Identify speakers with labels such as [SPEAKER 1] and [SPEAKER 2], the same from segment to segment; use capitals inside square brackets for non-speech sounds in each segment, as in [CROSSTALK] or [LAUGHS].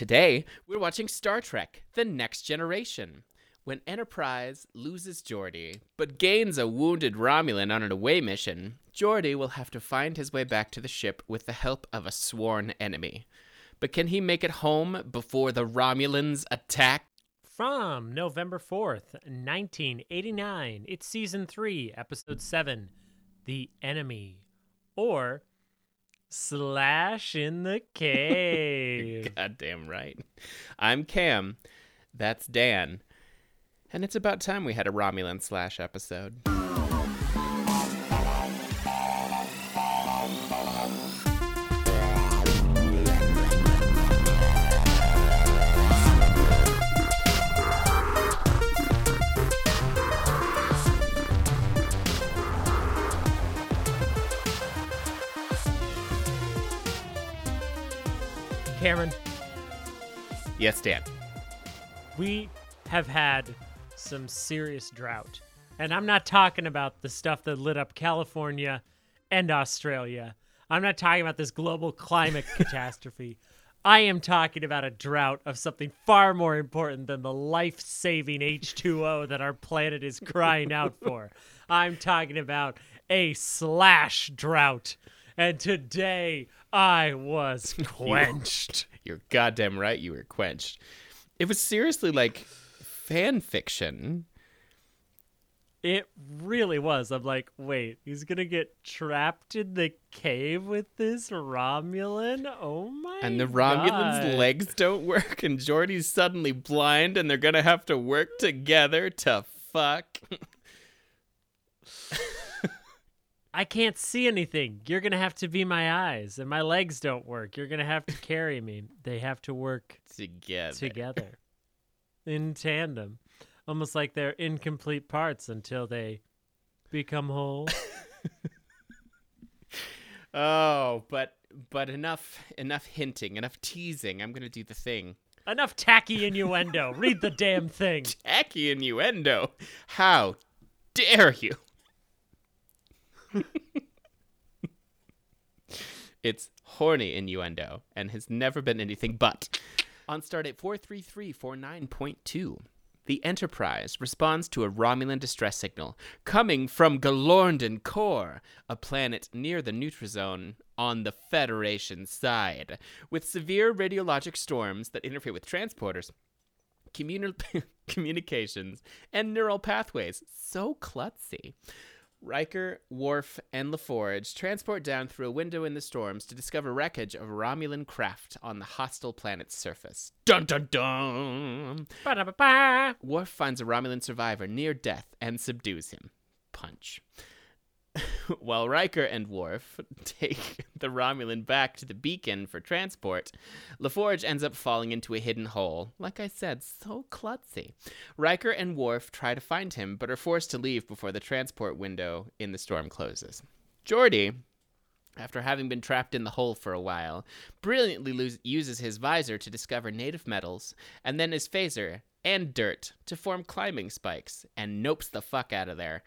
[SPEAKER 1] Today, we're watching Star Trek The Next Generation. When Enterprise loses Geordi, but gains a wounded Romulan on an away mission, Geordi will have to find his way back to the ship with the help of a sworn enemy. But can he make it home before the Romulans attack?
[SPEAKER 2] From November 4th, 1989, it's season 3, episode 7 The Enemy. Or Slash in the [LAUGHS] Cave.
[SPEAKER 1] Goddamn right. I'm Cam. That's Dan. And it's about time we had a Romulan slash episode.
[SPEAKER 2] Cameron,
[SPEAKER 1] Yes, Dan.
[SPEAKER 2] we have had some serious drought. And I'm not talking about the stuff that lit up California and Australia. I'm not talking about this global climate [LAUGHS] catastrophe. I am talking about a drought of something far more important than the life saving H2O that our planet is crying out for. I'm talking about a slash drought. And today I was [LAUGHS] quenched.
[SPEAKER 1] You're goddamn right you were quenched. It was seriously like fan fiction.
[SPEAKER 2] It really was. I'm like, wait, he's gonna get trapped in the cave with this Romulan? Oh my god.
[SPEAKER 1] And the Romulans'
[SPEAKER 2] God.
[SPEAKER 1] legs don't work, and Geordi's suddenly blind, and they're gonna have to work together to fuck. [LAUGHS]
[SPEAKER 2] I can't see anything. You're gonna have to be my eyes, and my legs don't work. You're gonna have to carry me. They have to work
[SPEAKER 1] together.
[SPEAKER 2] together. in tandem. Almost like they're incomplete parts until they become whole. [LAUGHS]
[SPEAKER 1] Oh, but but enough enough hinting, enough teasing. I'm gonna do the thing.
[SPEAKER 2] Enough tacky innuendo. Read the damn thing. [LAUGHS]
[SPEAKER 1] Tacky innuendo. How dare you? It's horny innuendo and has never been anything but. On stardate 43349.2, the Enterprise responds to a Romulan distress signal coming from Galorndon Core, a planet near the Neutral Zone on the Federation side, with severe radiologic storms that interfere with transporters communi- [LAUGHS] communications, and neural pathways. So klutzy. Riker, Worf, and LaForge transport down through a window in the storms to discover wreckage of Romulan craft on the hostile planet's surface. Dun dun dun!
[SPEAKER 2] Ba-da-ba-ba.
[SPEAKER 1] Worf finds a Romulan survivor near death and subdues him. Punch. [LAUGHS] While Riker and Worf [LAUGHS] take the Romulan back to the beacon for transport, LaForge ends up falling into a hidden hole. Like I said, so klutzy. Riker and Worf try to find him, but are forced to leave before the transport window in the storm closes. Geordi, after having been trapped in the hole for a while, brilliantly lose- uses his visor to discover native metals, and then his phaser and dirt to form climbing spikes, and nopes the fuck out of there.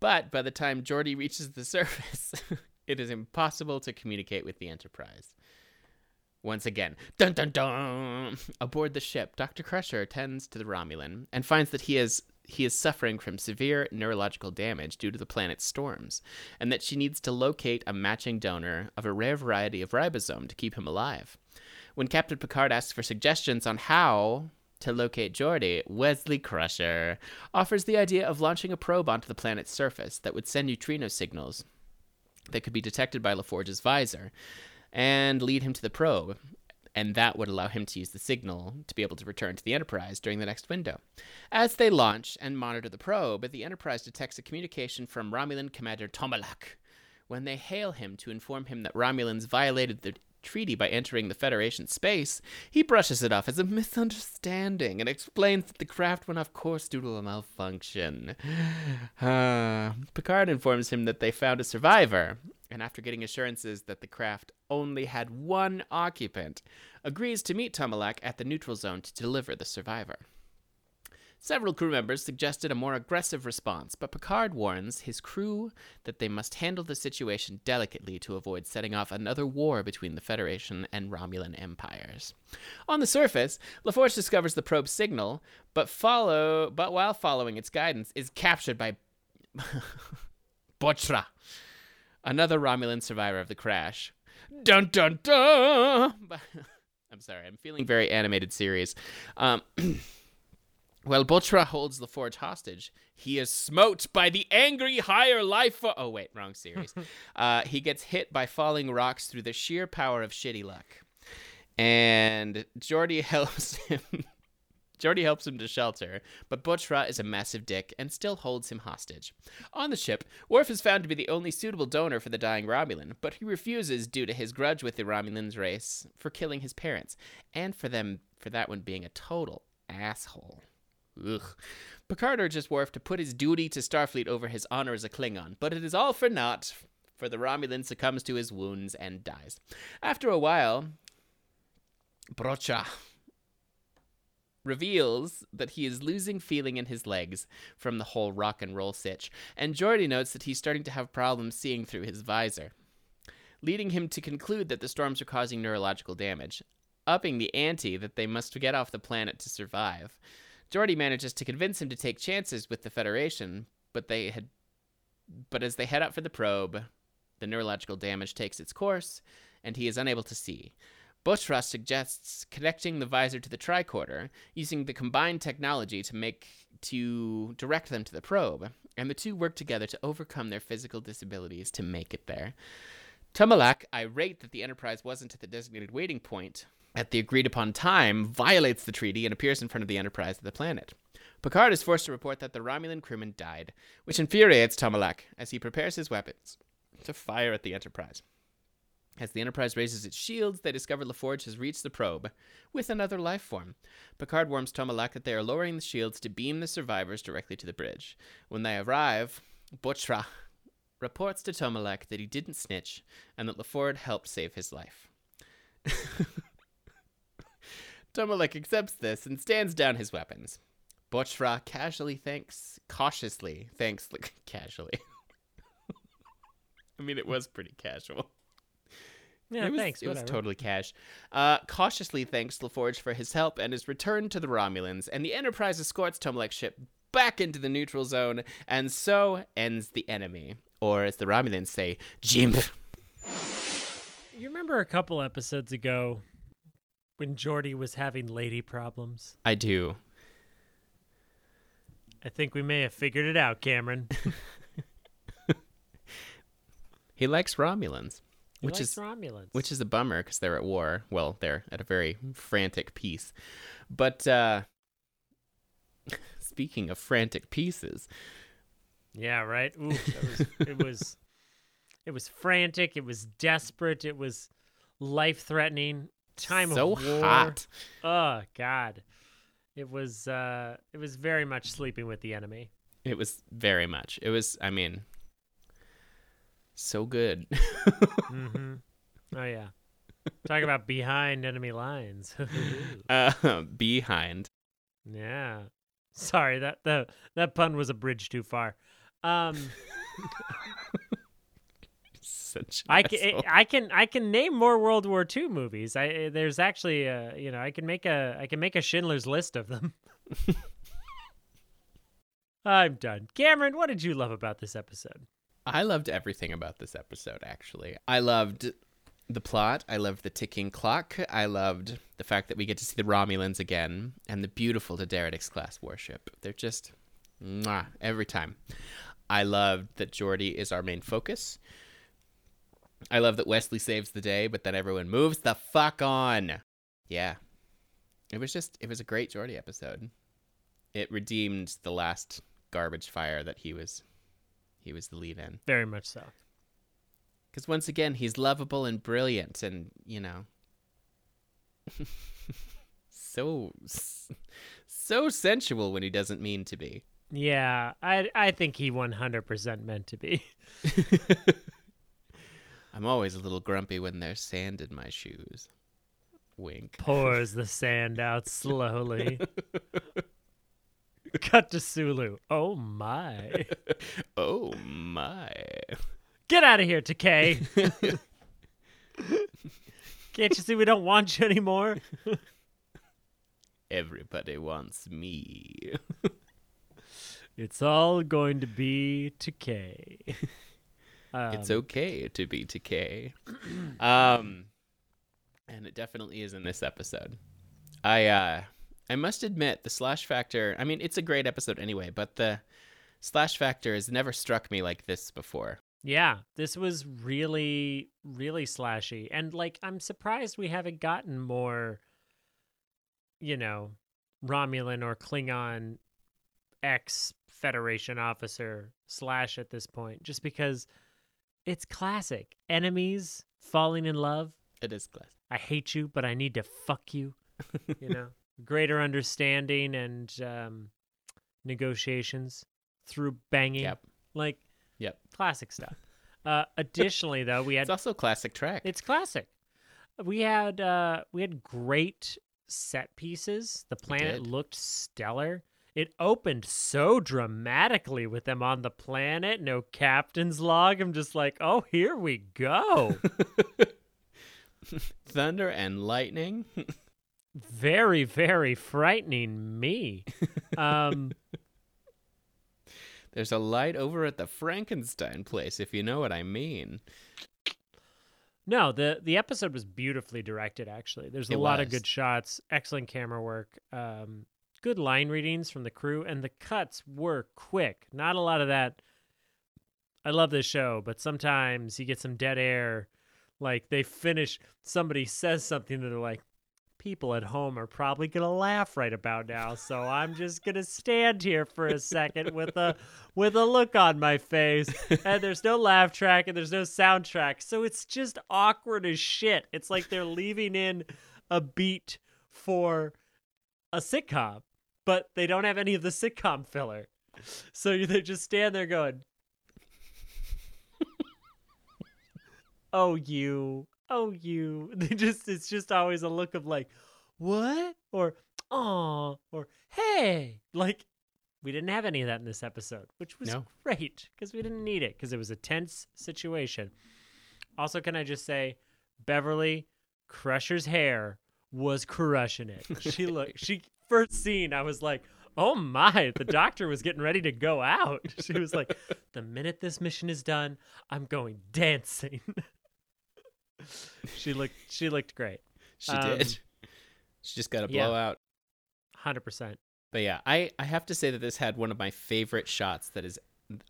[SPEAKER 1] But by the time Geordi reaches the [LAUGHS] surface, it is impossible to communicate with the Enterprise. Once again, dun dun dun! Aboard the ship, Dr. Crusher attends to the Romulan and finds that he is he is suffering from severe neurological damage due to the planet's storms, and that she needs to locate a matching donor of a rare variety of ribosome to keep him alive. When Captain Picard asks for suggestions on how to locate Geordi, Wesley Crusher offers the idea of launching a probe onto the planet's surface that would send neutrino signals that could be detected by LaForge's visor and lead him to the probe. And that would allow him to use the signal to be able to return to the Enterprise during the next window. As they launch and monitor the probe, the Enterprise detects a communication from Romulan Commander Tomalak. When they hail him to inform him that Romulans violated the treaty by entering the Federation space, he brushes it off as a misunderstanding and explains that the craft went off course due to a malfunction. [SIGHS] Ah, Picard informs him that they found a survivor, and after getting assurances that the craft only had one occupant, agrees to meet Tomalak at the neutral zone to deliver the survivor. Several crew members suggested a more aggressive response, but Picard warns his crew that they must handle the situation delicately to avoid setting off another war between the Federation and Romulan empires. On the surface, LaForge discovers the probe's signal, but follow but while following its guidance is captured by [LAUGHS] Bochra, another Romulan survivor of the crash. Dun dun dun! [LAUGHS] I'm sorry, I'm feeling very animated series. Um, [CLEARS THROAT] While Bochra holds LaForge hostage, he is smote by the angry higher life. Fo- oh, wait, wrong series. [LAUGHS] uh, he gets hit by falling rocks through the sheer power of shitty luck. And Geordi [LAUGHS] helps him. Geordi helps him to shelter, but Bochra is a massive dick and still holds him hostage. On the ship, Worf is found to be the only suitable donor for the dying Romulan, but he refuses due to his grudge with the Romulan's race for killing his parents, and for them for that one being a total asshole. Ugh. Picard urges Worf to put his duty to Starfleet over his honor as a Klingon, but it is all for naught, for the Romulan succumbs to his wounds and dies. After a while, Bochra reveals that he is losing feeling in his legs from the whole rock and roll sitch, and Geordi notes that he's starting to have problems seeing through his visor, leading him to conclude that the storms are causing neurological damage, upping the ante that they must get off the planet to survive. Geordi manages to convince him to take chances with the Federation, but they had but as they head out for the probe, the neurological damage takes its course, and he is unable to see. Bochra suggests connecting the visor to the tricorder, using the combined technology to make to direct them to the probe, and the two work together to overcome their physical disabilities to make it there. Tomalak, irate that the Enterprise wasn't at the designated waiting point at the agreed upon time, violates the treaty and appears in front of the Enterprise of the planet. Picard is forced to report that the Romulan crewman died, which infuriates Tomalak as he prepares his weapons to fire at the Enterprise. As the Enterprise raises its shields, they discover LaForge has reached the probe with another life form. Picard warns Tomalak that they are lowering the shields to beam the survivors directly to the bridge. When they arrive, Bochra reports to Tomalak that he didn't snitch and that LaForge helped save his life. [LAUGHS] Tomalak accepts this and stands down his weapons. Bochra casually thanks, cautiously thanks, [LAUGHS] like, casually. I mean, it was pretty casual.
[SPEAKER 2] Yeah,
[SPEAKER 1] it was,
[SPEAKER 2] thanks.
[SPEAKER 1] It was totally cash. Uh, cautiously thanks LaForge for his help and is returned to the Romulans, and the Enterprise escorts Tomalak's ship back into the neutral zone, and so ends the enemy. Or, as the Romulans say, Jim.
[SPEAKER 2] You remember a couple episodes ago when Geordi was having lady problems?
[SPEAKER 1] I do.
[SPEAKER 2] I think we may have figured it out, Cameron. [LAUGHS]
[SPEAKER 1] He likes Romulans,
[SPEAKER 2] He
[SPEAKER 1] which
[SPEAKER 2] likes
[SPEAKER 1] is
[SPEAKER 2] Romulans.
[SPEAKER 1] which is a bummer because they're at war. Well, they're at a very frantic peace. But uh, [LAUGHS] speaking of frantic pieces,
[SPEAKER 2] yeah, right. Ooh, was, it [LAUGHS] was it was frantic. It was desperate. It was life threatening. Time
[SPEAKER 1] so
[SPEAKER 2] of war.
[SPEAKER 1] hot.
[SPEAKER 2] Oh God, it was uh, it was very much sleeping with the enemy.
[SPEAKER 1] It was very much. It was. I mean, so good.
[SPEAKER 2] mm-hmm. Oh yeah. Talk about behind enemy lines. [LAUGHS] [LAUGHS]
[SPEAKER 1] uh, behind.
[SPEAKER 2] yeah. Sorry, that that that pun was a bridge too far. Um, [LAUGHS] [LAUGHS]
[SPEAKER 1] Such. An
[SPEAKER 2] I can
[SPEAKER 1] asshole.
[SPEAKER 2] I can I can name more World War II movies. I there's actually uh you know I can make a I can make a Schindler's List of them. [LAUGHS] I'm done. Cameron, what did you love about this episode?
[SPEAKER 1] I loved everything about this episode, actually. I loved the plot. I loved the ticking clock. I loved the fact that we get to see the Romulans again and the beautiful D'deridex class warship. They're just mwah, every time. I loved that Geordi is our main focus. I love that Wesley saves the day, but then everyone moves the fuck on. Yeah. It was just, it was a great Geordi episode. It redeemed the last garbage fire that he was he was the lead in.
[SPEAKER 2] Very much so.
[SPEAKER 1] Because once again, he's lovable and brilliant, and you know, [LAUGHS] so so sensual when he doesn't mean to be.
[SPEAKER 2] Yeah, I I think he 100% meant to be. [LAUGHS]
[SPEAKER 1] I'm always a little grumpy when there's sand in my shoes. Wink.
[SPEAKER 2] Pours the sand out [LAUGHS] slowly. [LAUGHS] Cut to Sulu. Oh my. [LAUGHS]
[SPEAKER 1] oh my.
[SPEAKER 2] Get out of here, Takei. Can't you see we don't want you anymore?
[SPEAKER 1] Everybody wants me.
[SPEAKER 2] It's all going to be Takei. Um,
[SPEAKER 1] it's okay to be Takei. [CLEARS THROAT] um, and it definitely is in this episode. I uh, I must admit the slash factor. I mean, it's a great episode anyway, but the slash factor has never struck me like this before.
[SPEAKER 2] Yeah, this was really, really slashy. And like, I'm surprised we haven't gotten more, you know, Romulan or Klingon ex Federation officer slash at this point, just because it's classic. Enemies falling in love.
[SPEAKER 1] It is classic.
[SPEAKER 2] I hate you, but I need to fuck you. [LAUGHS] You know, greater understanding and um, negotiations through banging.
[SPEAKER 1] Yep.
[SPEAKER 2] Like,
[SPEAKER 1] Yep.
[SPEAKER 2] classic stuff. [LAUGHS] Uh, additionally, though, we had
[SPEAKER 1] It's also a classic track.
[SPEAKER 2] it's classic. We had uh, we had great set pieces. The planet looked stellar. It opened so dramatically with them on the planet. No captain's log. I'm just like, oh, here we go. [LAUGHS]
[SPEAKER 1] Thunder and lightning. [LAUGHS]
[SPEAKER 2] very, very frightening me. Um, [LAUGHS]
[SPEAKER 1] There's a light over at the Frankenstein place, if you know what I mean.
[SPEAKER 2] No, the the episode was beautifully directed. Actually, there's a
[SPEAKER 1] It
[SPEAKER 2] lot of good shots, excellent camera work, um, good line readings from the crew, and the cuts were quick. Not a lot of that. I love this show, but sometimes you get some dead air. Like they finish, somebody says something that they're like, people at home are probably gonna laugh right about now. So I'm just gonna stand here for a second with a with a look on my face. And there's no laugh track and there's no soundtrack. So it's just awkward as shit. It's like they're leaving in a beat for a sitcom, but they don't have any of the sitcom filler. So you- they just stand there going, "Oh you, oh you." [LAUGHS] They just it's just always a look of like, "What?" or "Oh," or "Hey." Like we didn't have any of that in this episode, which was
[SPEAKER 1] No.
[SPEAKER 2] great because we didn't need it because it was a tense situation. Also, can I just say, Beverly Crusher's hair was crushing it. She looked. She first scene, I was like, "Oh my!" The doctor was getting ready to go out. [LAUGHS] She was like, "The minute this mission is done, I'm going dancing." [LAUGHS] she looked. She looked great.
[SPEAKER 1] She
[SPEAKER 2] Um,
[SPEAKER 1] did. She just got a
[SPEAKER 2] yeah.
[SPEAKER 1] blowout.
[SPEAKER 2] Hundred percent.
[SPEAKER 1] But yeah, I, I have to say that this had one of my favorite shots that is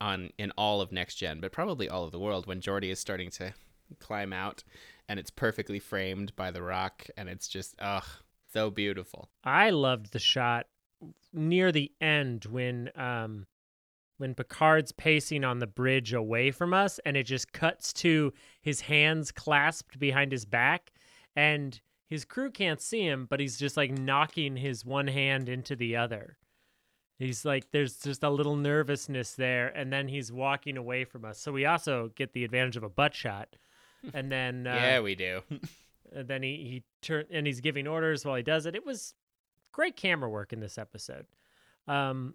[SPEAKER 1] on in all of next gen, but probably all of the world when Geordi is starting to climb out and it's perfectly framed by the rock and it's just ugh so beautiful.
[SPEAKER 2] I loved the shot near the end when um when Picard's pacing on the bridge away from us and it just cuts to his hands clasped behind his back and his crew can't see him but he's just like knocking his one hand into the other. He's like there's just a little nervousness there and then he's walking away from us. So we also get the advantage of a butt shot. [LAUGHS] And then uh,
[SPEAKER 1] yeah, we do. [LAUGHS]
[SPEAKER 2] and then he he turn and he's giving orders while he does it. It was great camera work in this episode. Um,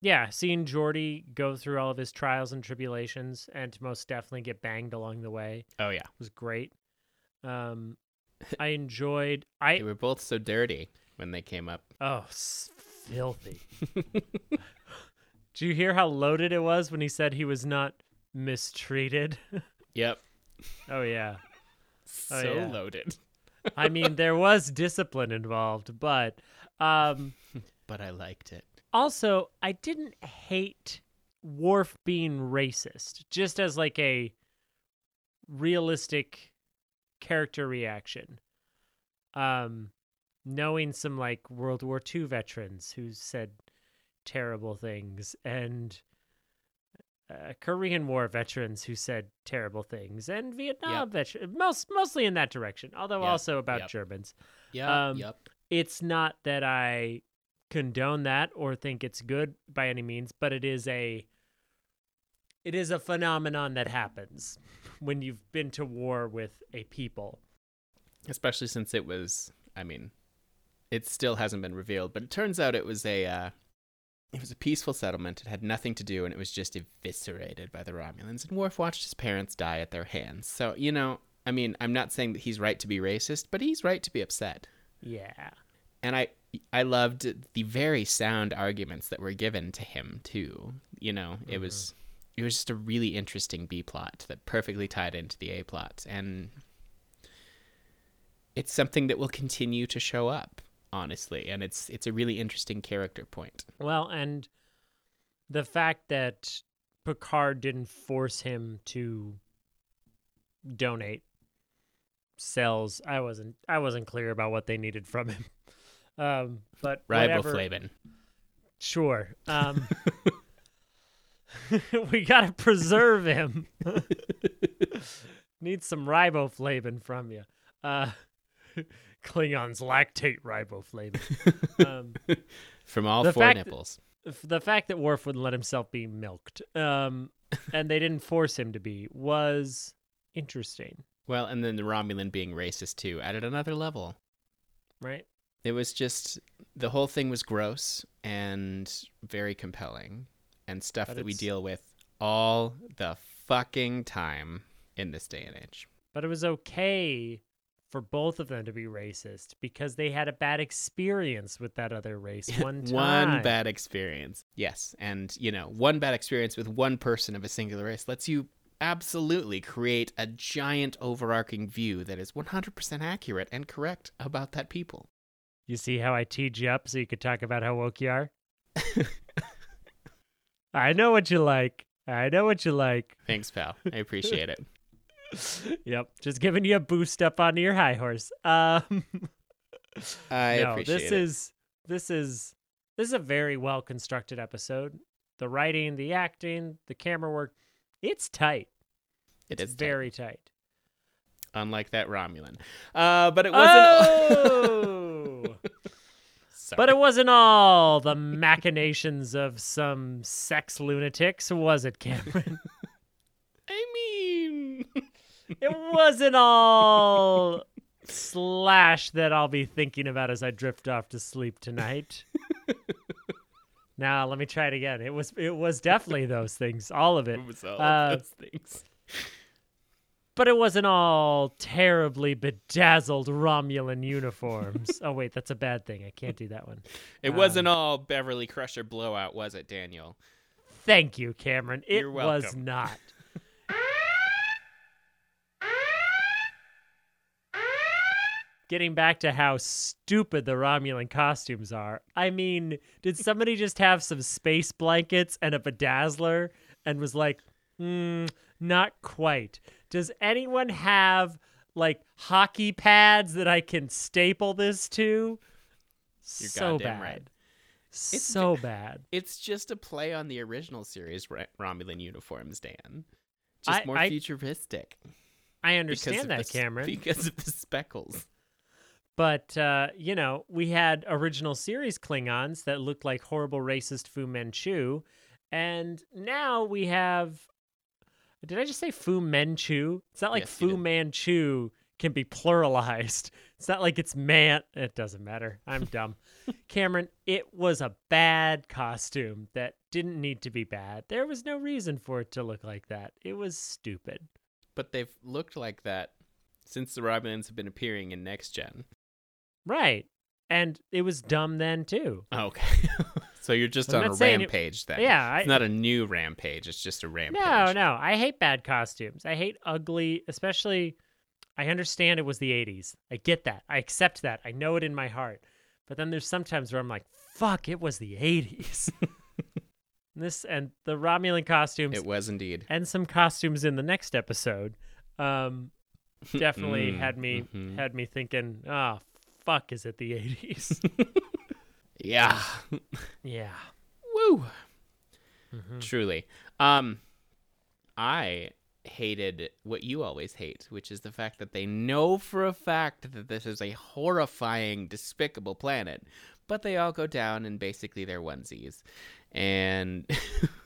[SPEAKER 2] yeah, seeing Geordi go through all of his trials and tribulations and to most definitely get banged along the way
[SPEAKER 1] oh yeah.
[SPEAKER 2] was great. Um, I enjoyed. I
[SPEAKER 1] They were both so dirty when they came up.
[SPEAKER 2] oh s- filthy. [LAUGHS] Do you hear how loaded it was when he said he was not mistreated? [LAUGHS]
[SPEAKER 1] Yep.
[SPEAKER 2] oh yeah.
[SPEAKER 1] So
[SPEAKER 2] Oh, yeah.
[SPEAKER 1] loaded. [LAUGHS]
[SPEAKER 2] I mean, there was discipline involved, but um, [LAUGHS]
[SPEAKER 1] But I liked it.
[SPEAKER 2] also I didn't hate Worf being racist, just as like a realistic character reaction. Um, knowing some like World War II veterans who said terrible things and. Uh, Korean War veterans who said terrible things, and Vietnam veterans, most mostly in that direction. Although
[SPEAKER 1] Yep,
[SPEAKER 2] also about
[SPEAKER 1] yep.
[SPEAKER 2] Germans
[SPEAKER 1] Yeah.
[SPEAKER 2] Um,
[SPEAKER 1] yep.
[SPEAKER 2] it's not that I condone that or think it's good by any means, but it is a it is a phenomenon that happens when you've been to war with a people.
[SPEAKER 1] Especially since it was I mean, it still hasn't been revealed, but it turns out it was a uh it was a peaceful settlement. It had nothing to do, and it was just eviscerated by the Romulans. And Worf watched his parents die at their hands. So you know, I mean, I'm not saying that he's right to be racist, but he's right to be upset.
[SPEAKER 2] Yeah.
[SPEAKER 1] And I, I loved the very sound arguments that were given to him too. You know, it was, mm-hmm. it was just a really interesting B plot that perfectly tied into the A plot, and it's something that will continue to show up honestly and it's it's a really interesting character point
[SPEAKER 2] Well, and the fact that Picard didn't force him to donate cells, I wasn't I wasn't clear about what they needed from him. [LAUGHS] Um, but
[SPEAKER 1] riboflavin
[SPEAKER 2] Sure. Um, [LAUGHS] [LAUGHS] we gotta preserve him. Need some riboflavin from you. Uh, Klingons lactate riboflavin. [LAUGHS] um,
[SPEAKER 1] from all four
[SPEAKER 2] fact that-
[SPEAKER 1] nipples
[SPEAKER 2] the fact that Worf wouldn't let himself be milked, um, and they didn't force him to be, was interesting,
[SPEAKER 1] well and then the romulan being racist too added another level
[SPEAKER 2] right?
[SPEAKER 1] it was just the whole thing was gross and very compelling and stuff
[SPEAKER 2] But
[SPEAKER 1] that we deal with all the fucking time in this day and age
[SPEAKER 2] But it was okay for both of them to be racist because they had a bad experience with that other race [LAUGHS] one time.
[SPEAKER 1] one bad experience. Yes, and you know, one bad experience with one person of a singular race lets you absolutely create a giant overarching view that is 100% accurate and correct about that people.
[SPEAKER 2] You see how I teed you up so you could talk about how woke you are? [LAUGHS] I know what you like. I know what you like.
[SPEAKER 1] Thanks, pal. I appreciate it. [LAUGHS]
[SPEAKER 2] Yep, just giving you a boost up onto your high horse. Um, [LAUGHS]
[SPEAKER 1] I
[SPEAKER 2] no,
[SPEAKER 1] appreciate
[SPEAKER 2] this
[SPEAKER 1] it.
[SPEAKER 2] is this is this is a very well constructed episode. The writing, the acting, the camera work, it's tight.
[SPEAKER 1] It
[SPEAKER 2] It's
[SPEAKER 1] is
[SPEAKER 2] very tight.
[SPEAKER 1] unlike that Romulan. Uh, but it wasn't.
[SPEAKER 2] Oh! [LAUGHS] But it wasn't all the machinations of some sex lunatics, was it, Cameron? [LAUGHS]
[SPEAKER 1] I mean,
[SPEAKER 2] it wasn't all slash that I'll be thinking about as I drift off to sleep tonight. now let me try it again. It was it was definitely those things, all of it.
[SPEAKER 1] it was all
[SPEAKER 2] Uh,
[SPEAKER 1] of those things.
[SPEAKER 2] But it wasn't all terribly bedazzled Romulan uniforms. [LAUGHS] oh wait, that's a bad thing. I can't do that one.
[SPEAKER 1] It
[SPEAKER 2] um,
[SPEAKER 1] wasn't all Beverly Crusher blowout, was it, Daniel?
[SPEAKER 2] Thank you, Cameron. It was not. Getting back to how stupid the Romulan costumes are. I mean, did somebody just have some space blankets and a bedazzler and was like, hmm, not quite. Does anyone have like hockey pads that I can staple this to?
[SPEAKER 1] You're
[SPEAKER 2] so
[SPEAKER 1] goddamn
[SPEAKER 2] bad.
[SPEAKER 1] right.
[SPEAKER 2] So bad.
[SPEAKER 1] It's just a play on the original series Ro- Romulan uniforms, Dan. Just
[SPEAKER 2] I-
[SPEAKER 1] more
[SPEAKER 2] I
[SPEAKER 1] futuristic.
[SPEAKER 2] I understand that,
[SPEAKER 1] the
[SPEAKER 2] Cameron.
[SPEAKER 1] Because of the speckles.
[SPEAKER 2] But uh, you know, we had original series Klingons that looked like horrible racist Fu Manchu, and now we have. Did I just say Fu Manchu? It's not like
[SPEAKER 1] Yes,
[SPEAKER 2] Fu Manchu can be pluralized. [LAUGHS] It's not like it's man. It doesn't matter. I'm dumb. Cameron, it was a bad costume that didn't need to be bad. There was no reason for it to look like that. It was stupid.
[SPEAKER 1] But they've looked like that since the Romulans have been appearing in Next Gen.
[SPEAKER 2] Right. And it was dumb then too.
[SPEAKER 1] Okay. [LAUGHS] so you're just
[SPEAKER 2] I'm
[SPEAKER 1] on a
[SPEAKER 2] saying it-
[SPEAKER 1] rampage then.
[SPEAKER 2] Yeah, I,
[SPEAKER 1] It's not a new rampage, it's just a rampage.
[SPEAKER 2] No, no. I hate bad costumes. I hate ugly, especially I understand it was the 80s. I get that. I accept that. I know it in my heart. But then there's sometimes where I'm like, fuck, it was the 80s. [LAUGHS] this and the Romulan costumes
[SPEAKER 1] It was indeed.
[SPEAKER 2] and some costumes in the next episode um definitely
[SPEAKER 1] Mm,
[SPEAKER 2] had me
[SPEAKER 1] mhm.
[SPEAKER 2] had me thinking, "Oh, fuck, is it the 80s?" [LAUGHS]
[SPEAKER 1] Yeah.
[SPEAKER 2] yeah.
[SPEAKER 1] Woo.
[SPEAKER 2] Mhm.
[SPEAKER 1] Truly. Um I hated what you always hate, which is the fact that they know for a fact that this is a horrifying, despicable planet, but they all go down in basically their onesies. And [LAUGHS]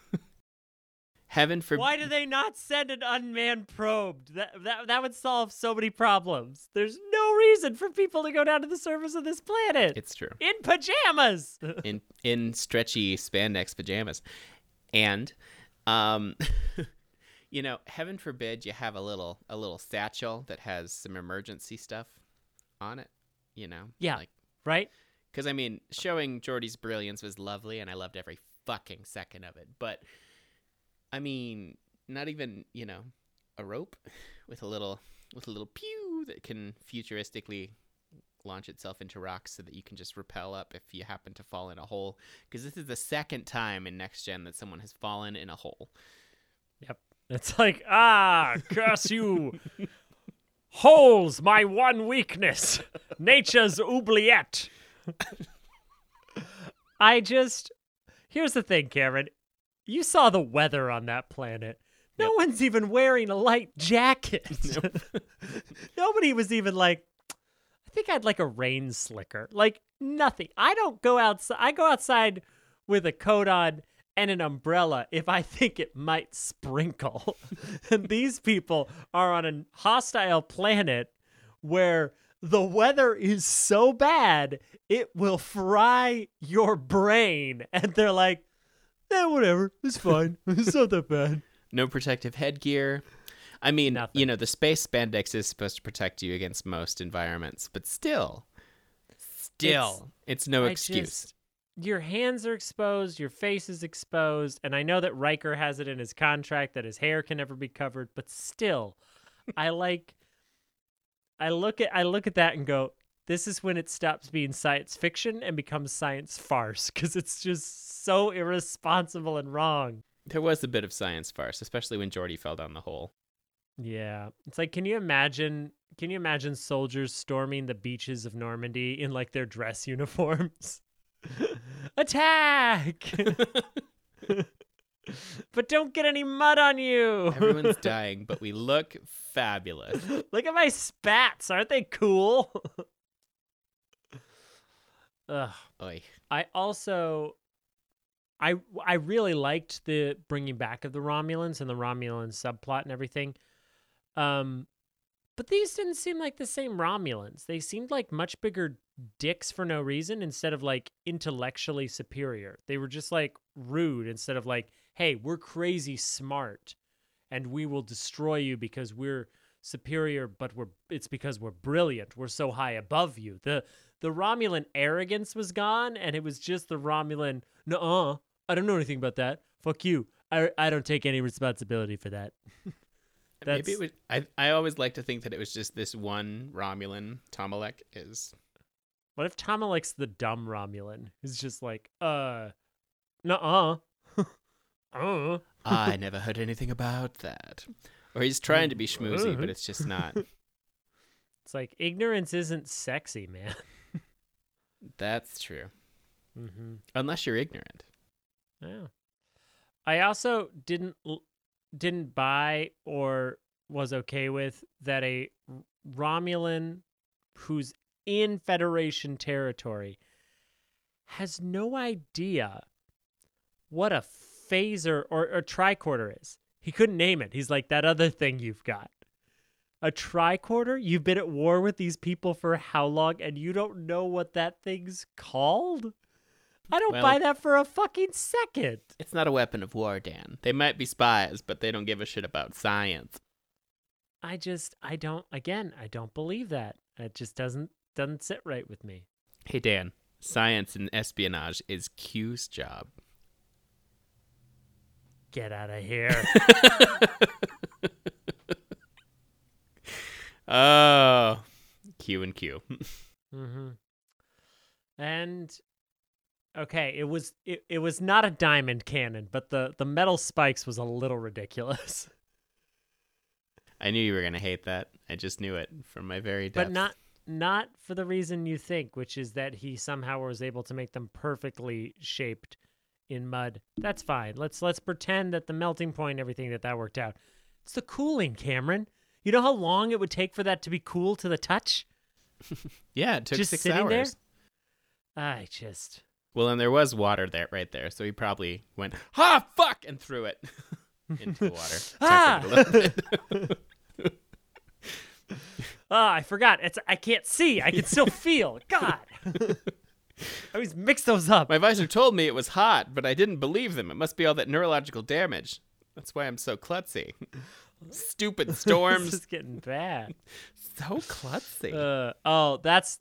[SPEAKER 1] Heaven for
[SPEAKER 2] Why do they not send an unmanned probe? That, that that would solve so many problems. There's no reason for people to go down to the surface of this planet
[SPEAKER 1] It's true.
[SPEAKER 2] in pajamas. [LAUGHS]
[SPEAKER 1] in in stretchy spandex pajamas, and um, [LAUGHS] you know, heaven forbid you have a little a little satchel that has some emergency stuff on it. You know,
[SPEAKER 2] Yeah.
[SPEAKER 1] like
[SPEAKER 2] right?
[SPEAKER 1] because I mean, showing Geordi's brilliance was lovely, and I loved every fucking second of it. But I mean, not even you know a rope [LAUGHS] with a little with a little pew that can futuristically launch itself into rocks so that you can just rappel up if you happen to fall in a hole. Because this is the second time in next gen that someone has fallen in a hole.
[SPEAKER 2] Yep. It's like, ah, curse you. [LAUGHS] Holes, my one weakness. Nature's oubliette. [LAUGHS] I just. Here's the thing, Cameron. You saw the weather on that planet. No
[SPEAKER 1] Yep.
[SPEAKER 2] one's even wearing a light jacket. [LAUGHS] [LAUGHS] Nobody was even like, I think I'd like a rain slicker. Like, nothing. I don't go outside. I go outside with a coat on and an umbrella if I think it might sprinkle. [LAUGHS] and these people are on a hostile planet where the weather is so bad it will fry your brain. And they're like, eh, whatever. It's fine. [LAUGHS] it's not that bad.
[SPEAKER 1] No protective headgear. I mean,
[SPEAKER 2] Nothing.
[SPEAKER 1] you know, the space spandex is supposed to protect you against most environments, but still, still, it's, no
[SPEAKER 2] I
[SPEAKER 1] excuse.
[SPEAKER 2] just- your hands are exposed, your face is exposed, and I know that Riker has it in his contract that his hair can never be covered, but still, I like I look at I look at that and go, this is when it stops being science fiction and becomes science farce because it's just so irresponsible and wrong.
[SPEAKER 1] There was a bit of science farce, especially when Geordi fell down the hole.
[SPEAKER 2] Yeah. It's like can you imagine can you imagine soldiers storming the beaches of Normandy in like their dress uniforms? [LAUGHS] Attack! [LAUGHS] but don't get any mud on you.
[SPEAKER 1] Everyone's [LAUGHS] dying, but we look fabulous.
[SPEAKER 2] Look at my spats. Aren't they cool? Ugh.
[SPEAKER 1] Oy.
[SPEAKER 2] I also I I really liked the bringing back of the Romulans and the Romulan subplot and everything. Um but these didn't seem like the same Romulans. They seemed like much bigger dicks for no reason instead of like intellectually superior. They were just like rude instead of like, "Hey, we're crazy smart and we will destroy you because we're superior, but we're it's because we're brilliant. We're so high above you." The the Romulan arrogance was gone, and it was just the Romulan, "Nuh-uh, I don't know anything about that. Fuck you. I I don't take any responsibility for that." [LAUGHS]
[SPEAKER 1] Maybe it would. I I always like to think that it was just this one Romulan. Tomalak is.
[SPEAKER 2] what if Tomalak's the dumb Romulan? Who's just like, uh, nuh-uh, [LAUGHS] uh.
[SPEAKER 1] I never heard anything about that. Or he's trying to be schmoozy, but it's just not. [LAUGHS]
[SPEAKER 2] It's like ignorance isn't sexy, man.
[SPEAKER 1] That's true.
[SPEAKER 2] mm-hmm.
[SPEAKER 1] Unless you're ignorant.
[SPEAKER 2] Yeah. I also didn't didn't buy or was okay with that a Romulan who's in Federation territory has no idea what a phaser or a tricorder is. He couldn't name it. He's like that other thing you've got. A tricorder? You've been at war with these people for how long and you don't know what that thing's called? I don't
[SPEAKER 1] Well-
[SPEAKER 2] buy that for a fucking second.
[SPEAKER 1] It's not a weapon of war, Dan. They might be spies, but they don't give a shit about science.
[SPEAKER 2] I just I don't again, I don't believe that. It just doesn't doesn't sit right with me.
[SPEAKER 1] Hey, Dan. Science and espionage is Q's job.
[SPEAKER 2] Get out of [LAUGHS] here.
[SPEAKER 1] Oh, Q and Q.
[SPEAKER 2] mm-hmm. And okay, it was it, it was not a diamond cannon, but the the metal spikes was a little ridiculous. [LAUGHS]
[SPEAKER 1] I knew you were gonna hate that. I just knew it from my very depths.
[SPEAKER 2] but not not for the reason you think, which is that he somehow was able to make them perfectly shaped in mud. That's fine. Let's let's pretend that the melting point point, everything that that worked out. It's the cooling, Cameron. You know how long it would take for that to be cool to the touch? [LAUGHS]
[SPEAKER 1] Yeah, it took
[SPEAKER 2] Just
[SPEAKER 1] six
[SPEAKER 2] sitting there? I just
[SPEAKER 1] Well, and there was water there, right there, so he probably went, "Ha, fuck," and threw it. [LAUGHS] into the water. [LAUGHS]
[SPEAKER 2] Ah!
[SPEAKER 1] Surfing a little bit.
[SPEAKER 2] Ah, I forgot. It's I can't see. I can still feel. God. I always mix those up.
[SPEAKER 1] My visor told me it was hot, but I didn't believe them. It must be all that neurological damage. That's why I'm so klutzy. Stupid [LAUGHS]
[SPEAKER 2] this
[SPEAKER 1] storms.
[SPEAKER 2] is getting bad. [LAUGHS]
[SPEAKER 1] so klutzy.
[SPEAKER 2] Uh, oh, that's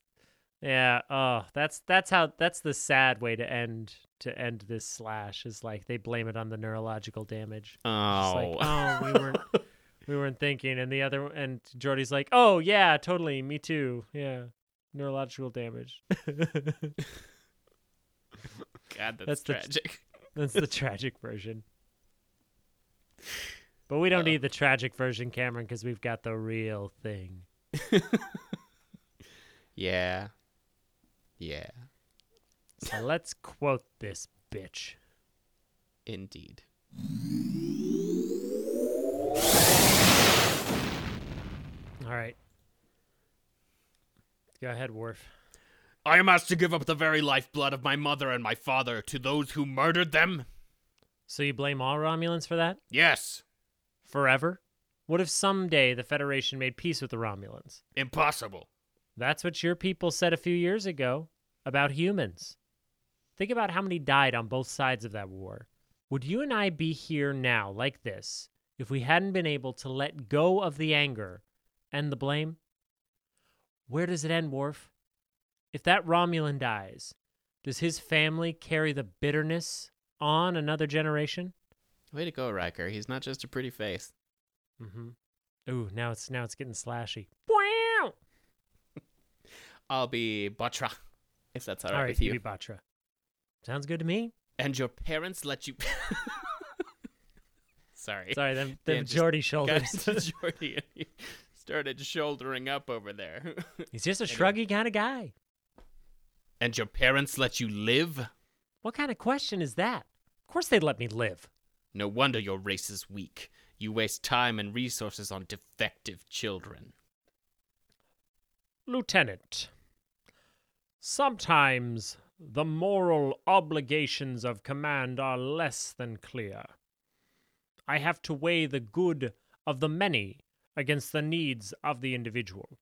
[SPEAKER 2] yeah. Oh, that's that's how that's the sad way to end to end this slash is like they blame it on the neurological damage.
[SPEAKER 1] Oh.
[SPEAKER 2] like, oh, we weren't [LAUGHS] we weren't thinking, and the other and Geordi's like, oh yeah, totally, me too, yeah, neurological damage.
[SPEAKER 1] God, that's,
[SPEAKER 2] that's the-
[SPEAKER 1] tragic.
[SPEAKER 2] That's the tragic version. But we don't
[SPEAKER 1] Uh.
[SPEAKER 2] need the tragic version, Cameron, because we've got the real thing. [LAUGHS]
[SPEAKER 1] yeah. Yeah.
[SPEAKER 2] So let's quote this bitch.
[SPEAKER 1] Indeed.
[SPEAKER 2] All right. Go ahead, Worf.
[SPEAKER 1] I am asked to give up the very lifeblood of my mother and my father to those who murdered them?
[SPEAKER 2] So you blame all Romulans for that?
[SPEAKER 1] Yes.
[SPEAKER 2] Forever? What if someday the Federation made peace with the Romulans?
[SPEAKER 1] Impossible.
[SPEAKER 2] That's what your people said a few years ago about humans. Think about how many died on both sides of that war. Would you and I be here now like this if we hadn't been able to let go of the anger and the blame? Where does it end, Worf? If that Romulan dies, does his family carry the bitterness on another generation?
[SPEAKER 1] Way to go, Riker. He's not just a pretty face.
[SPEAKER 2] Mm-hmm. Ooh, now it's now it's getting slashy. Wow! [LAUGHS]
[SPEAKER 1] I'll be Bochra, if that's all right,
[SPEAKER 2] All right,
[SPEAKER 1] with you.
[SPEAKER 2] you be Bochra. Sounds good to me.
[SPEAKER 1] And your parents let you. [LAUGHS] Sorry.
[SPEAKER 2] Sorry, them, them
[SPEAKER 1] Geordi
[SPEAKER 2] shoulders. [LAUGHS]
[SPEAKER 1] Geordi started shouldering up over there.
[SPEAKER 2] He's just a
[SPEAKER 1] Anyway.
[SPEAKER 2] shruggy kind of guy.
[SPEAKER 1] and your parents let you live?
[SPEAKER 2] What kind of question is that? Of course they'd let me live.
[SPEAKER 1] No wonder your race is weak. You waste time and resources on defective children.
[SPEAKER 2] Lieutenant, sometimes the moral obligations of command are less than clear. I have to weigh the good of the many against the needs of the individual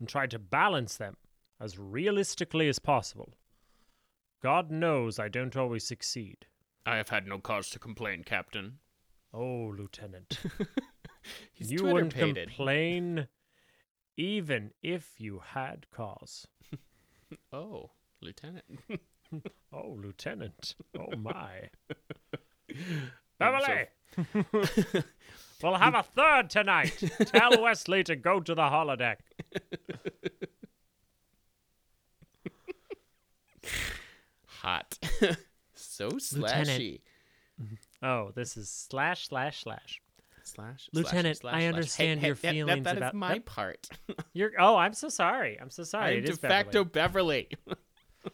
[SPEAKER 2] and try to balance them as realistically as possible. God knows I don't always succeed.
[SPEAKER 1] I have had no cause to complain, Captain.
[SPEAKER 2] Oh, Lieutenant. [LAUGHS] You wouldn't complain even if you had cause. [LAUGHS]
[SPEAKER 1] Oh, Lieutenant. [LAUGHS]
[SPEAKER 2] Oh, Lieutenant. Oh, my. Beverly! we'll have a third tonight. Tell Wesley to go to the holodeck.
[SPEAKER 1] Hot. So
[SPEAKER 2] Lieutenant.
[SPEAKER 1] slashy. Mm-hmm.
[SPEAKER 2] Oh, this is slash, slash, slash.
[SPEAKER 1] Slash,
[SPEAKER 2] Lieutenant,
[SPEAKER 1] slashy, slash,
[SPEAKER 2] I understand
[SPEAKER 1] Hey,
[SPEAKER 2] your
[SPEAKER 1] hey, that-
[SPEAKER 2] feelings
[SPEAKER 1] that, that
[SPEAKER 2] about-
[SPEAKER 1] is my part. [LAUGHS]
[SPEAKER 2] You're. Oh, I'm so sorry. I'm so sorry.
[SPEAKER 1] I'm de facto
[SPEAKER 2] Beverly.
[SPEAKER 1] Beverly. [LAUGHS]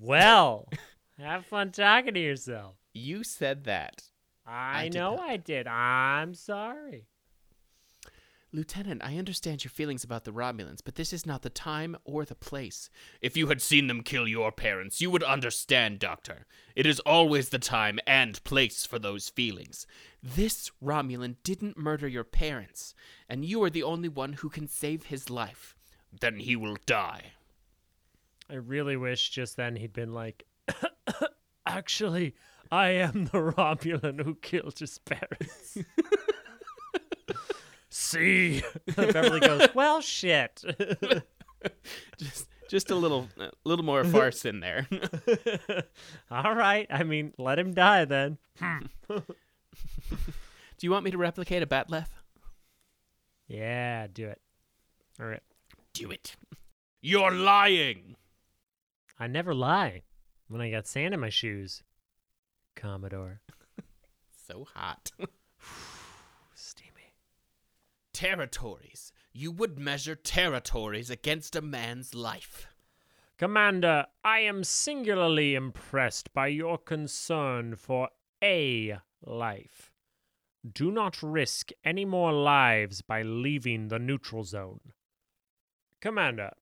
[SPEAKER 2] Well, have fun talking to yourself.
[SPEAKER 1] you said that.
[SPEAKER 2] I,
[SPEAKER 1] did
[SPEAKER 2] know. I did. I'm sorry.
[SPEAKER 1] Lieutenant, I understand your feelings about the Romulans, but this is not the time or the place. If you had seen them kill your parents, you would understand, Doctor. It is always the time and place for those feelings. This Romulan didn't murder your parents, and you are the only one who can save his life. Then he will die.
[SPEAKER 2] I really wish just then he'd been like, [COUGHS] actually, I am the Romulan who killed his parents. [LAUGHS] See? [LAUGHS] Beverly goes, [LAUGHS] well, shit. [LAUGHS]
[SPEAKER 1] Just, just a little, a little more farce in there.
[SPEAKER 2] All right. I mean, let him die then.
[SPEAKER 1] Do you want me to replicate a bat'leth?
[SPEAKER 2] Yeah, do it. All right.
[SPEAKER 1] Do it. You're lying.
[SPEAKER 2] I never lie when I got sand in my shoes. Commodore.
[SPEAKER 1] So hot. Territories. You would measure territories against a man's life.
[SPEAKER 2] Commander, I am singularly impressed by your concern for a life. Do not risk any more lives by leaving the neutral zone. Commander,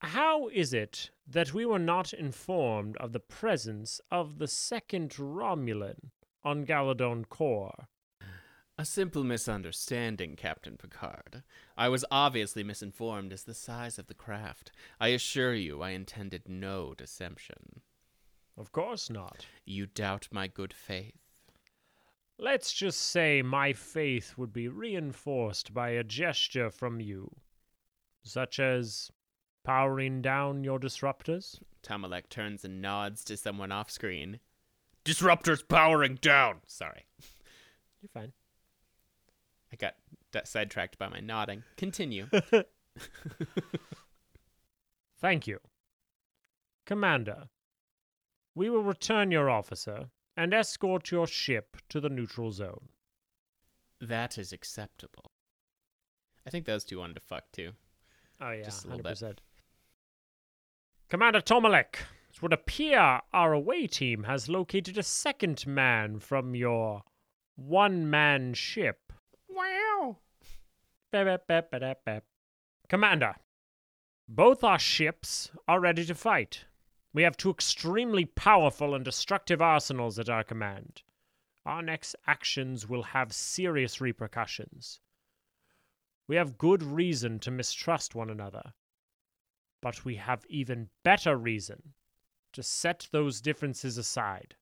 [SPEAKER 2] how is it that we were not informed of the presence of the second Romulan on Galorndon Core?
[SPEAKER 1] A simple misunderstanding, Captain Picard. I was obviously misinformed as to the size of the craft. I assure you I intended no deception.
[SPEAKER 2] Of course not.
[SPEAKER 1] You doubt my good faith?
[SPEAKER 2] Let's just say my faith would be reinforced by a gesture from you, such as powering down your disruptors.
[SPEAKER 1] Tomalak turns and nods to someone off screen. Disruptors powering down! Sorry.
[SPEAKER 2] You're fine.
[SPEAKER 1] I got that sidetracked by my nodding. Continue. [LAUGHS]
[SPEAKER 2] Thank you. Commander, we will return your officer and escort your ship to the neutral zone.
[SPEAKER 1] that is acceptable. I think those two wanted to fuck too.
[SPEAKER 2] Oh, yeah,
[SPEAKER 1] Just a little bit.
[SPEAKER 2] Commander Tomalak, it would appear our away team has located a second man from your one man ship. Commander, both our ships are ready to fight. We have two extremely powerful and destructive arsenals at our command. Our next actions will have serious repercussions. We have good reason to mistrust one another, but we have even better reason to set those differences aside.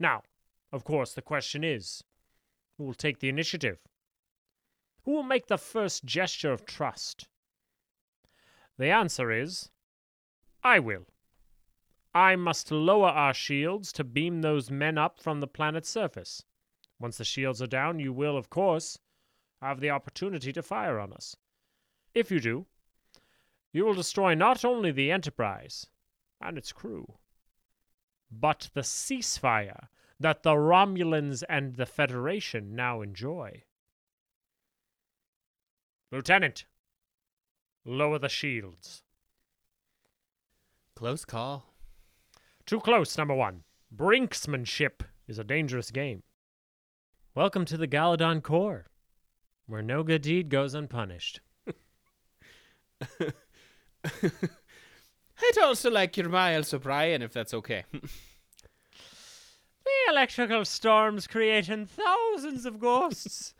[SPEAKER 2] Now, of course, the question is who will take the initiative? Who will make the first gesture of trust? The answer is I will. I must lower our shields to beam those men up from the planet's surface. Once the shields are down, you will, of course, have the opportunity to fire on us. If you do, you will destroy not only the Enterprise and its crew, but the ceasefire that the Romulans and the Federation now enjoy. Lieutenant, lower the shields.
[SPEAKER 1] Close call.
[SPEAKER 2] Too close, number one. Brinksmanship is a dangerous game. Welcome to the Galadon Core, where no good deed goes unpunished. [LAUGHS]
[SPEAKER 1] I'd also like your Miles O'Brien if that's okay. [LAUGHS]
[SPEAKER 2] The electrical storms creating thousands of ghosts.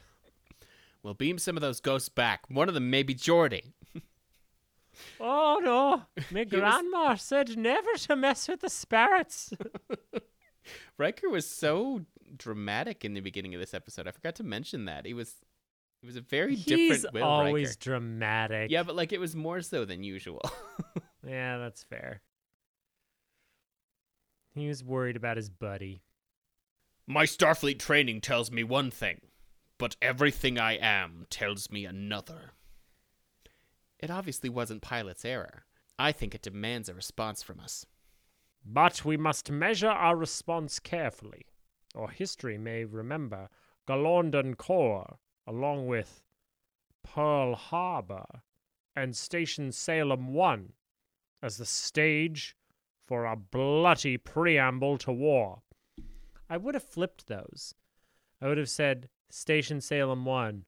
[SPEAKER 1] We'll beam some of those ghosts back. One of them may be Geordi. [LAUGHS]
[SPEAKER 2] oh no, [LAUGHS] my
[SPEAKER 1] was-
[SPEAKER 2] grandma said never to mess with the spirits. [LAUGHS]
[SPEAKER 1] Riker was so dramatic in the beginning of this episode. I forgot to mention that. He was he was a very
[SPEAKER 2] He's
[SPEAKER 1] different Will
[SPEAKER 2] always
[SPEAKER 1] Riker.
[SPEAKER 2] dramatic.
[SPEAKER 1] Yeah, but like it was more so than usual.
[SPEAKER 2] Yeah, that's fair. He was worried about his buddy.
[SPEAKER 1] My Starfleet training tells me one thing, but everything I am tells me another. It obviously wasn't pilot's error. I think it demands a response from us.
[SPEAKER 2] But we must measure our response carefully, or history may remember Galondon Core, along with Pearl Harbor and Station Salem 1, as the stage for a bloody preamble to war. I would have flipped those. I would have said Station Salem 1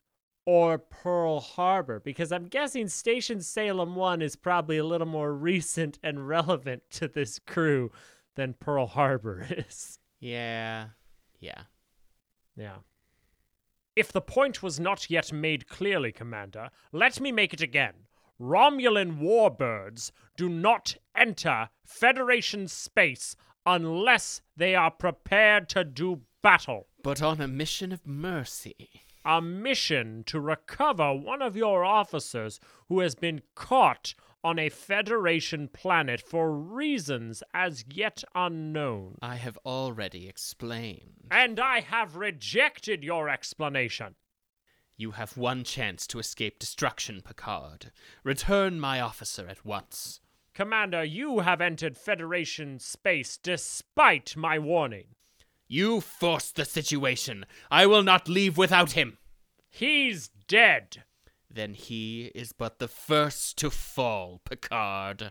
[SPEAKER 2] or Pearl Harbor, because I'm guessing Station Salem 1 is probably a little more [LAUGHS] recent and relevant to this crew than Pearl Harbor [LAUGHS] is.
[SPEAKER 1] Yeah. Yeah.
[SPEAKER 2] Yeah. If the point was not yet made clearly, Commander, let me make it again. Romulan warbirds do not enter Federation space unless they are prepared to do battle.
[SPEAKER 1] But on a mission of mercy.
[SPEAKER 2] A mission to recover one of your officers who has been caught on a Federation planet for reasons as yet unknown.
[SPEAKER 1] I have already explained.
[SPEAKER 2] And I have rejected your explanation.
[SPEAKER 1] You have one chance to escape destruction, Picard. Return my officer at once.
[SPEAKER 2] Commander, you have entered Federation space despite my warning.
[SPEAKER 1] You forced the situation. I will not leave without him.
[SPEAKER 2] He's dead.
[SPEAKER 1] Then he is but the first to fall, Picard.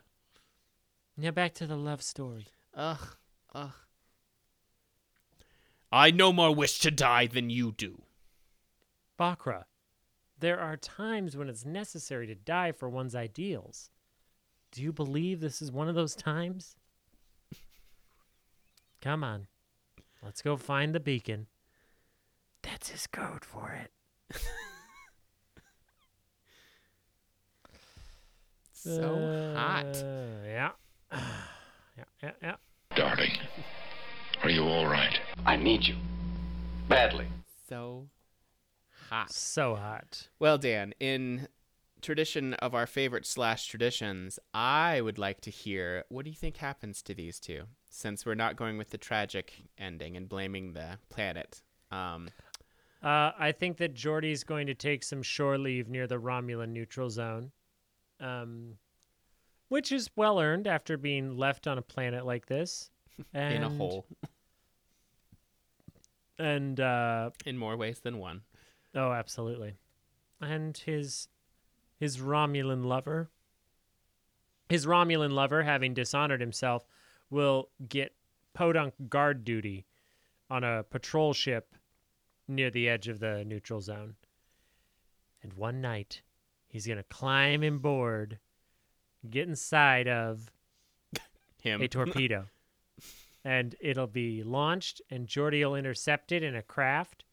[SPEAKER 2] Now back to the love story.
[SPEAKER 1] Ugh, ugh. I no more wish to die than you do.
[SPEAKER 2] Bochra, there are times when it's necessary to die for one's ideals. Do you believe this is one of those times? [LAUGHS] Come on. Let's go find the beacon. That's his code for it. [LAUGHS]
[SPEAKER 1] So hot.
[SPEAKER 2] Uh, yeah. [SIGHS] yeah, yeah, yeah.
[SPEAKER 3] Darling, are you all right?
[SPEAKER 4] I need you. Badly.
[SPEAKER 1] So hot.
[SPEAKER 2] So hot.
[SPEAKER 1] Well, Dan, in tradition of our favorite slash traditions, I would like to hear what do you think happens to these two? Since we're not going with the tragic ending and blaming the planet. Um,
[SPEAKER 2] Uh, I think that Geordi's going to take some shore leave near the Romulan neutral zone, um, which is well earned after being left on a planet like this. And, [LAUGHS]
[SPEAKER 1] in a hole,
[SPEAKER 2] And uh,
[SPEAKER 1] in more ways than one.
[SPEAKER 2] oh, absolutely. And his his Romulan lover, his Romulan lover, having dishonored himself, will get podunk guard duty on a patrol ship near the edge of the neutral zone. And one night, he's going to climb aboard, get inside of [LAUGHS]
[SPEAKER 1] Him.
[SPEAKER 2] a torpedo. and it'll be launched, and Geordi will intercept it in a craft,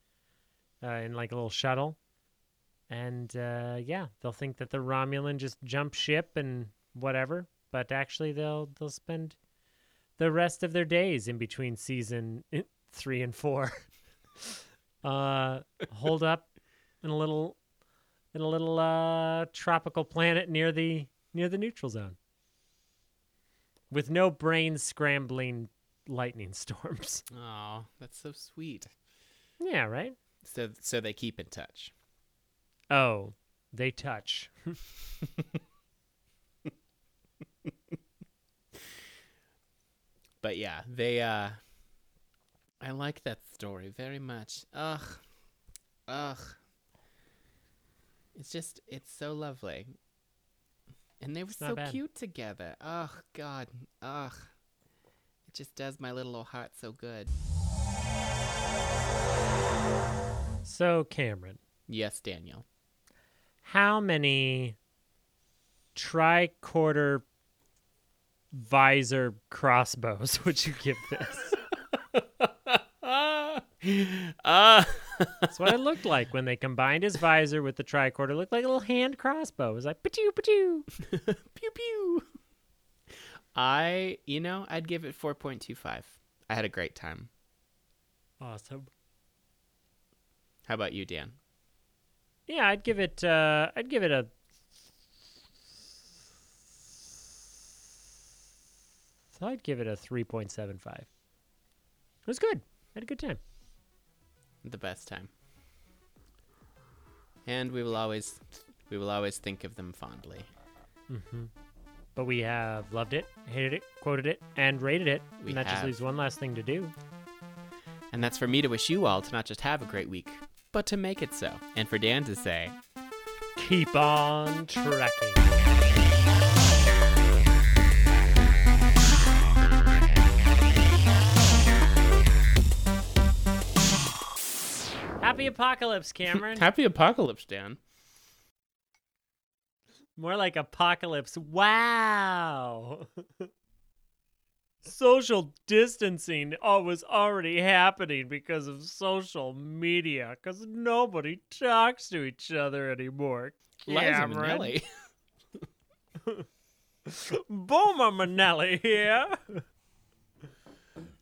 [SPEAKER 2] uh, in like a little shuttle. And uh, yeah, they'll think that the Romulan just jumped ship and whatever, but actually they'll they'll spend the rest of their days in between season three and four, [LAUGHS] uh, hold up in a little in a little uh, tropical planet near the near the neutral zone with no brain scrambling lightning [LAUGHS] storms.
[SPEAKER 1] Oh, that's so sweet.
[SPEAKER 2] yeah, right?
[SPEAKER 1] So, so they keep in touch.
[SPEAKER 2] Oh, they touch.
[SPEAKER 1] But yeah, they. uh I like that story very much. Ugh, ugh. It's just, it's so lovely. And they were so
[SPEAKER 2] bad.
[SPEAKER 1] cute together. Ugh, God, ugh. It just does my little old heart so good.
[SPEAKER 2] So, Cameron,
[SPEAKER 1] Yes, Daniel.
[SPEAKER 2] How many tricorder visor crossbows [LAUGHS] would you give this? [LAUGHS]
[SPEAKER 1] Uh,
[SPEAKER 2] That's what it looked like when they combined his visor with the tricorder. It looked like a little hand crossbow. It was like, patoo, patoo. [LAUGHS]
[SPEAKER 1] pew pew. I, you know, I'd give it 4.25. I had a great time.
[SPEAKER 2] Awesome.
[SPEAKER 1] How about you, Dan?
[SPEAKER 2] Yeah, I'd give it. Uh, I'd give it a. I'd give it a three point seven five. It was good. I had a good time.
[SPEAKER 1] the best time. And we will always we will always think of them fondly.
[SPEAKER 2] But we have loved it, hated it, quoted it, and rated it.
[SPEAKER 1] We
[SPEAKER 2] and that just leaves one last thing to do.
[SPEAKER 1] And that's for me to wish you all to not just have a great week, but to make it so. And for Dan to say,
[SPEAKER 2] Keep on trekking. Happy apocalypse, Cameron. [LAUGHS]
[SPEAKER 1] Happy Apocalypse, Dan.
[SPEAKER 2] More like apocalypse. Wow. [LAUGHS] social distancing oh, was already happening because of social media, because nobody talks to each other anymore.
[SPEAKER 1] Liza
[SPEAKER 2] Cameron.
[SPEAKER 1] Minnelli. [LAUGHS]
[SPEAKER 2] Boomer Manelli here.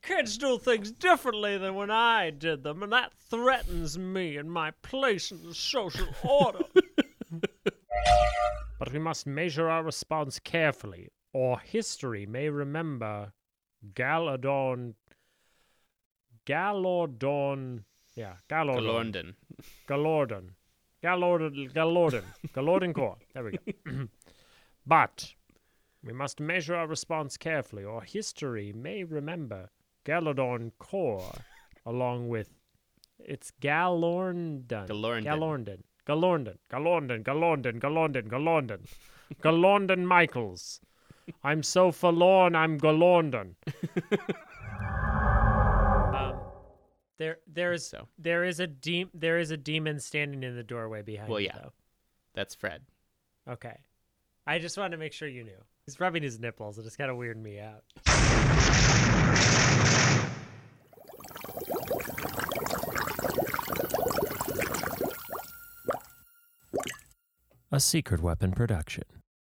[SPEAKER 2] Kids do things differently than when I did them, and that threatens me and my place in the social order. [LAUGHS] but we must measure our response carefully, or history may remember Galadon. Galordon. Yeah, Galordon. Galordon. Galordon. Galordon. Galordon Core. There we go. [CLEARS THROAT] but we must measure our response carefully, or history may remember Galordon Core along with it's Galorndon.
[SPEAKER 1] Galorndon.
[SPEAKER 2] Galorndon. Galorndon. Galorndon. Galorndon. Galorndon. Galorndon. Galorndon Michaels. I'm so forlorn, I'm Golondon. [LAUGHS] um, there, there is
[SPEAKER 1] so.
[SPEAKER 2] there is a de- there is a demon standing in the doorway behind.
[SPEAKER 1] Well,
[SPEAKER 2] you,
[SPEAKER 1] yeah,
[SPEAKER 2] though.
[SPEAKER 1] that's Fred.
[SPEAKER 2] Okay, I just wanted to make sure you knew. He's rubbing his nipples. It just kind of weirded me out. A secret weapon production.